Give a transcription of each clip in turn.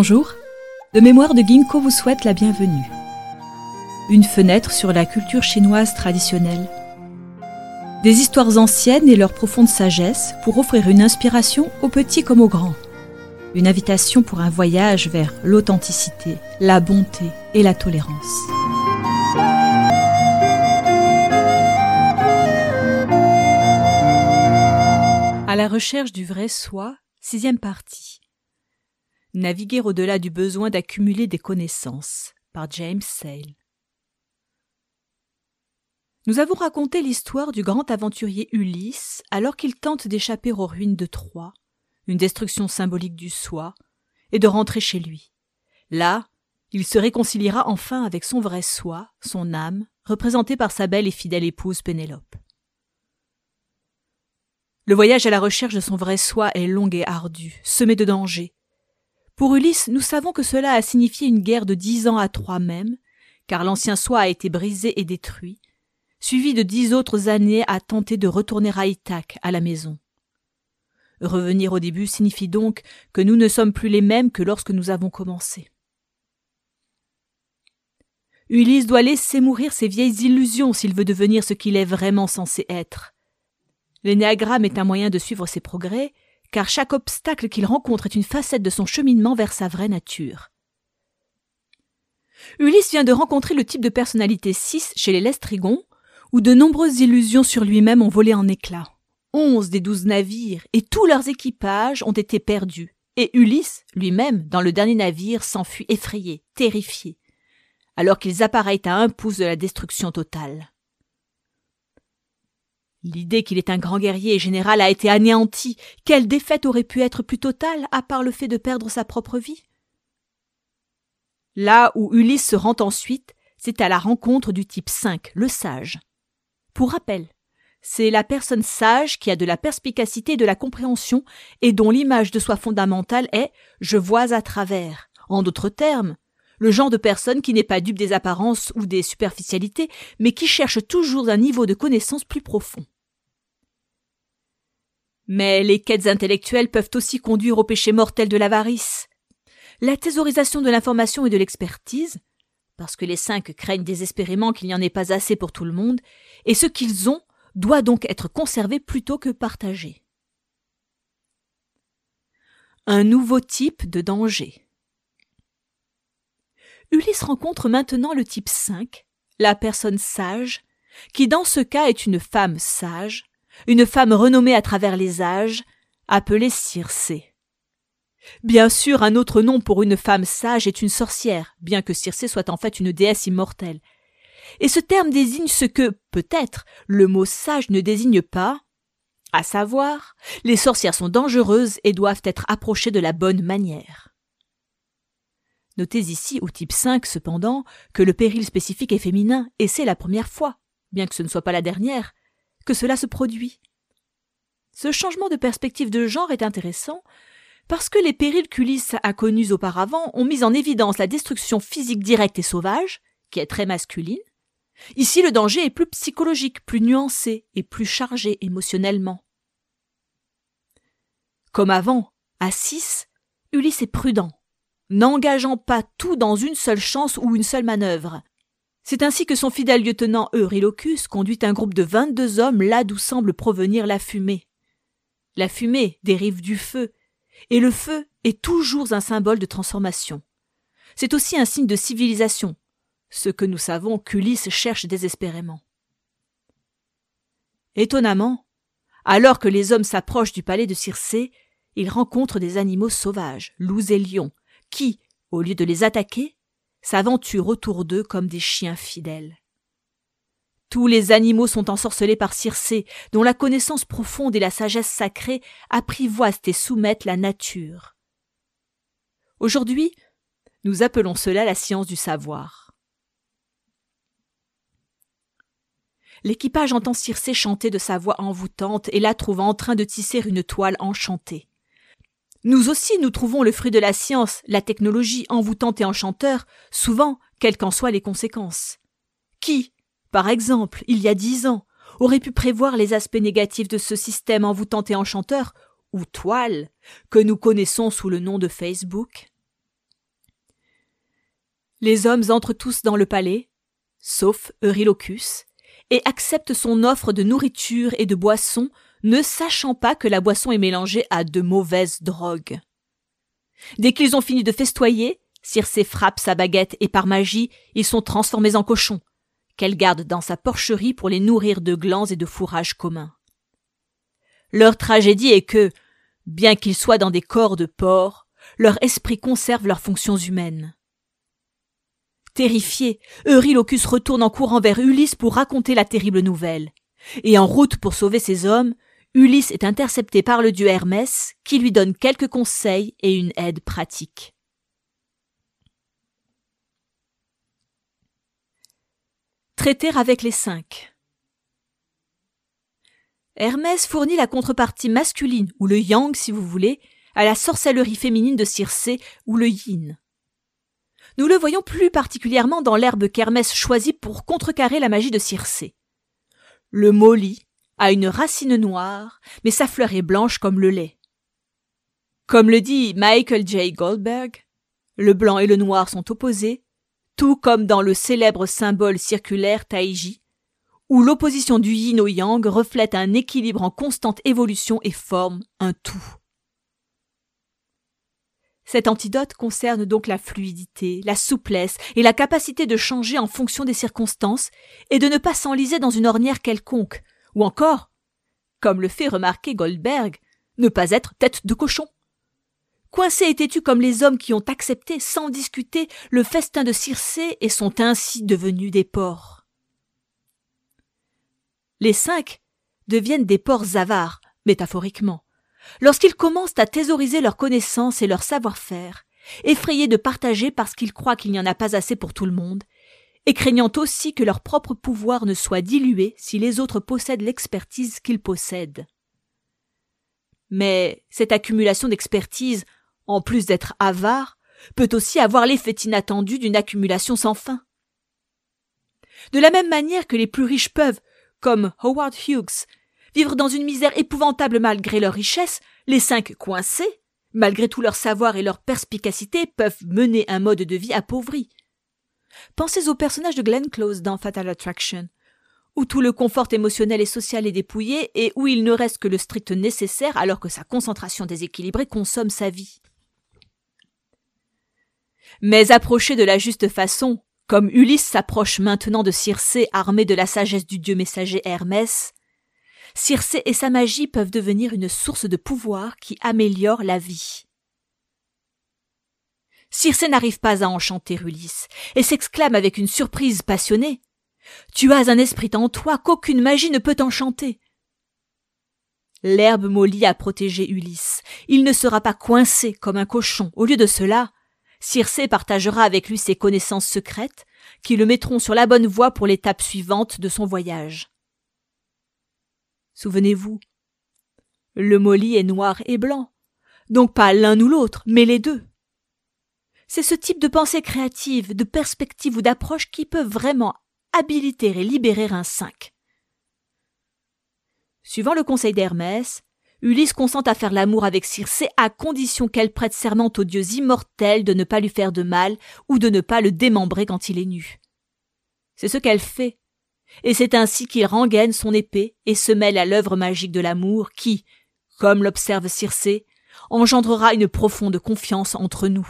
Bonjour, de mémoire de Ginkgo vous souhaite la bienvenue. Une fenêtre sur la culture chinoise traditionnelle. Des histoires anciennes et leur profonde sagesse pour offrir une inspiration aux petits comme aux grands. Une invitation pour un voyage vers l'authenticité, la bonté et la tolérance. À la recherche du vrai soi, sixième partie. Naviguer au-delà du besoin d'accumuler des connaissances par James Sale. Nous avons raconté l'histoire du grand aventurier Ulysse alors qu'il tente d'échapper aux ruines de Troie, une destruction symbolique du soi, et de rentrer chez lui. Là, il se réconciliera enfin avec son vrai soi, son âme, représentée par sa belle et fidèle épouse Pénélope. Le voyage à la recherche de son vrai soi est long et ardu, semé de dangers. Pour Ulysse, nous savons que cela a signifié une guerre de dix ans à Troie même, car l'ancien soi a été brisé et détruit, suivi de dix autres années à tenter de retourner à Ithaque, à la maison. Revenir au début signifie donc que nous ne sommes plus les mêmes que lorsque nous avons commencé. Ulysse doit laisser mourir ses vieilles illusions s'il veut devenir ce qu'il est vraiment censé être. L'énéagramme est un moyen de suivre ses progrès, car chaque obstacle qu'il rencontre est une facette de son cheminement vers sa vraie nature. Ulysse vient de rencontrer le type de personnalité 6 chez les Lestrigons, où de nombreuses illusions sur lui-même ont volé en éclats. Onze des douze navires et tous leurs équipages ont été perdus, et Ulysse, lui-même, dans le dernier navire, s'enfuit effrayé, terrifié, alors qu'ils appareillent à un pouce de la destruction totale. L'idée qu'il est un grand guerrier et général a été anéantie. Quelle défaite aurait pu être plus totale, à part le fait de perdre sa propre vie? Là où Ulysse se rend ensuite, c'est à la rencontre du type 5, le sage. Pour rappel, c'est la personne sage qui a de la perspicacité et de la compréhension et dont l'image de soi fondamentale est je vois à travers. En d'autres termes, le genre de personne qui n'est pas dupe des apparences ou des superficialités, mais qui cherche toujours un niveau de connaissance plus profond. Mais les quêtes intellectuelles peuvent aussi conduire au péché mortel de l'avarice. La thésaurisation de l'information et de l'expertise, parce que les cinq craignent désespérément qu'il n'y en ait pas assez pour tout le monde, et ce qu'ils ont doit donc être conservé plutôt que partagé. Un nouveau type de danger. Ulysse rencontre maintenant le type 5, la personne sage, qui dans ce cas est une femme sage, une femme renommée à travers les âges, appelée Circé. Bien sûr, un autre nom pour une femme sage est une sorcière, bien que Circé soit en fait une déesse immortelle. Et ce terme désigne ce que, peut-être, le mot sage ne désigne pas, à savoir, les sorcières sont dangereuses et doivent être approchées de la bonne manière. Notez ici, au type 5, cependant, que le péril spécifique est féminin, et c'est la première fois, bien que ce ne soit pas la dernière, que cela se produit. Ce changement de perspective de genre est intéressant, parce que les périls qu'Ulysse a connus auparavant ont mis en évidence la destruction physique directe et sauvage, qui est très masculine. Ici, le danger est plus psychologique, plus nuancé et plus chargé émotionnellement. Comme avant, à 6, Ulysse est prudent, n'engageant pas tout dans une seule chance ou une seule manœuvre. C'est ainsi que son fidèle lieutenant Eurylochus conduit un groupe de vingt-deux hommes là d'où semble provenir la fumée. La fumée dérive du feu, et le feu est toujours un symbole de transformation. C'est aussi un signe de civilisation, ce que nous savons qu'Ulysse cherche désespérément. Étonnamment, alors que les hommes s'approchent du palais de Circé, ils rencontrent des animaux sauvages, loups et lions, qui, au lieu de les attaquer, s'aventurent autour d'eux comme des chiens fidèles. Tous les animaux sont ensorcelés par Circé, dont la connaissance profonde et la sagesse sacrée apprivoisent et soumettent la nature. Aujourd'hui, nous appelons cela la science du savoir. L'équipage entend Circé chanter de sa voix envoûtante et la trouve en train de tisser une toile enchantée. Nous aussi nous trouvons le fruit de la science, la technologie envoûtante et enchanteur, souvent, quelles qu'en soient les conséquences. Qui, par exemple, il y a dix ans, aurait pu prévoir les aspects négatifs de ce système envoûtant et enchanteur, ou toile, que nous connaissons sous le nom de Facebook? Les hommes entrent tous dans le palais, sauf Eurylochus, et acceptent son offre de nourriture et de boisson, ne sachant pas que la boisson est mélangée à de mauvaises drogues. Dès qu'ils ont fini de festoyer, Circé frappe sa baguette et par magie, ils sont transformés en cochons, qu'elle garde dans sa porcherie pour les nourrir de glands et de fourrages communs. Leur tragédie est que, bien qu'ils soient dans des corps de porc, leur esprit conserve leurs fonctions humaines. Terrifié, Eurylochus retourne en courant vers Ulysse pour raconter la terrible nouvelle. Et en route pour sauver ses hommes, Ulysse est intercepté par le dieu Hermès, qui lui donne quelques conseils et une aide pratique. Traiter avec les cinq. Hermès fournit la contrepartie masculine, ou le yang si vous voulez, à la sorcellerie féminine de Circé, ou le yin. Nous le voyons plus particulièrement dans l'herbe qu'Hermès choisit pour contrecarrer la magie de Circé. Le molly a une racine noire, mais sa fleur est blanche comme le lait. Comme le dit Michael J. Goldberg, le blanc et le noir sont opposés, tout comme dans le célèbre symbole circulaire Taiji, où l'opposition du yin au yang reflète un équilibre en constante évolution et forme un tout. Cet antidote concerne donc la fluidité, la souplesse et la capacité de changer en fonction des circonstances et de ne pas s'enliser dans une ornière quelconque, ou encore, comme le fait remarquer Goldberg, ne pas être tête de cochon. Coincé étais-tu comme les hommes qui ont accepté sans discuter le festin de Circé et sont ainsi devenus des porcs. Les cinq deviennent des porcs avares, métaphoriquement, lorsqu'ils commencent à thésauriser leurs connaissances et leur savoir-faire, effrayés de partager parce qu'ils croient qu'il n'y en a pas assez pour tout le monde, et craignant aussi que leur propre pouvoir ne soit dilué si les autres possèdent l'expertise qu'ils possèdent. Mais cette accumulation d'expertise, en plus d'être avare, peut aussi avoir l'effet inattendu d'une accumulation sans fin. De la même manière que les plus riches peuvent, comme Howard Hughes, vivre dans une misère épouvantable malgré leur richesse, les cinq coincés, malgré tout leur savoir et leur perspicacité, peuvent mener un mode de vie appauvri. Pensez au personnage de Glenn Close dans Fatal Attraction, où tout le confort émotionnel et social est dépouillé et où il ne reste que le strict nécessaire alors que sa concentration déséquilibrée consomme sa vie. Mais approcher de la juste façon, comme Ulysse s'approche maintenant de Circé armé de la sagesse du dieu messager Hermès, Circé et sa magie peuvent devenir une source de pouvoir qui améliore la vie. Circé n'arrive pas à enchanter Ulysse et s'exclame avec une surprise passionnée. Tu as un esprit en toi qu'aucune magie ne peut enchanter. L'herbe mollie a protégé Ulysse. Il ne sera pas coincé comme un cochon. Au lieu de cela, Circé partagera avec lui ses connaissances secrètes qui le mettront sur la bonne voie pour l'étape suivante de son voyage. Souvenez-vous, le molly est noir et blanc, donc pas l'un ou l'autre, mais les deux. C'est ce type de pensée créative, de perspective ou d'approche qui peut vraiment habiliter et libérer un cinq. Suivant le conseil d'Hermès, Ulysse consent à faire l'amour avec Circé à condition qu'elle prête serment aux dieux immortels de ne pas lui faire de mal ou de ne pas le démembrer quand il est nu. C'est ce qu'elle fait. Et c'est ainsi qu'il rengaine son épée et se mêle à l'œuvre magique de l'amour qui, comme l'observe Circé, engendrera une profonde confiance entre nous.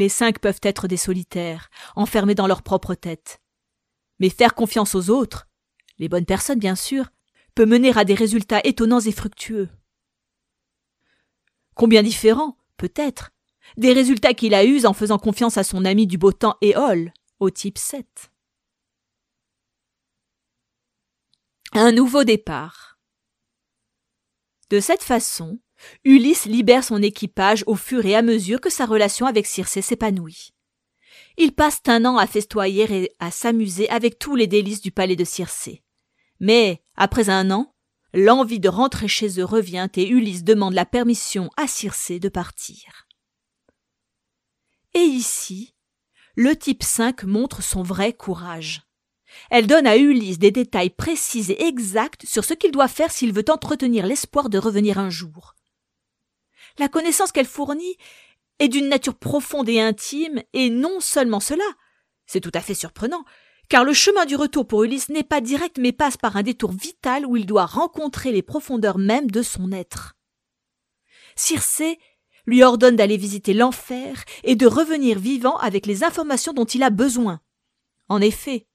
Les cinq peuvent être des solitaires, enfermés dans leur propre tête. Mais faire confiance aux autres, les bonnes personnes bien sûr, peut mener à des résultats étonnants et fructueux. Combien différents, peut-être, des résultats qu'il a eus en faisant confiance à son ami du beau temps Éole, au type 7. Un nouveau départ. De cette façon, Ulysse libère son équipage au fur et à mesure que sa relation avec Circé s'épanouit. Ils passent un an à festoyer et à s'amuser avec tous les délices du palais de Circé. Mais, après un an, l'envie de rentrer chez eux revient et Ulysse demande la permission à Circé de partir. Et ici, le type 5 montre son vrai courage. Elle donne à Ulysse des détails précis et exacts sur ce qu'il doit faire s'il veut entretenir l'espoir de revenir un jour. La connaissance qu'elle fournit est d'une nature profonde et intime, et non seulement cela. C'est tout à fait surprenant, car le chemin du retour pour Ulysse n'est pas direct mais passe par un détour vital où il doit rencontrer les profondeurs mêmes de son être. Circé lui ordonne d'aller visiter l'enfer et de revenir vivant avec les informations dont il a besoin. En effet,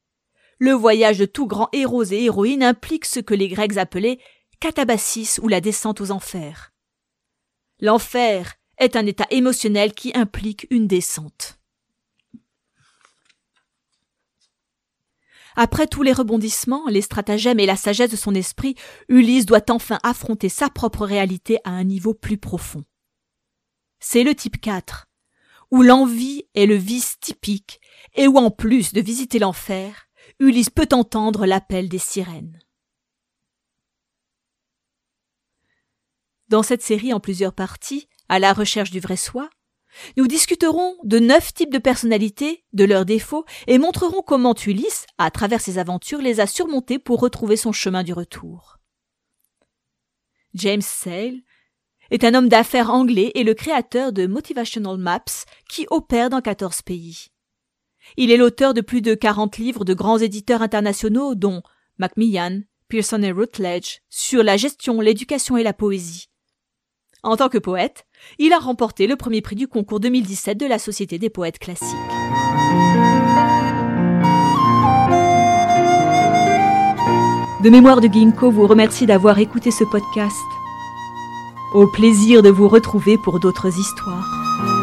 le voyage de tout grand héros et héroïnes implique ce que les Grecs appelaient catabasis ou la descente aux enfers. L'enfer est un état émotionnel qui implique une descente. Après tous les rebondissements, les stratagèmes et la sagesse de son esprit, Ulysse doit enfin affronter sa propre réalité à un niveau plus profond. C'est le type 4, où l'envie est le vice typique et où en plus de visiter l'enfer, Ulysse peut entendre l'appel des sirènes. Dans cette série en plusieurs parties, à la recherche du vrai soi, nous discuterons de neuf types de personnalités, de leurs défauts, et montrerons comment Ulysse, à travers ses aventures, les a surmontés pour retrouver son chemin du retour. James Sale est un homme d'affaires anglais et le créateur de Motivational Maps qui opère dans 14 pays. Il est l'auteur de plus de 40 livres de grands éditeurs internationaux dont Macmillan, Pearson et Routledge sur la gestion, l'éducation et la poésie. En tant que poète, il a remporté le premier prix du concours 2017 de la Société des poètes classiques. De mémoire de Ginkgo vous remercie d'avoir écouté ce podcast. Au plaisir de vous retrouver pour d'autres histoires.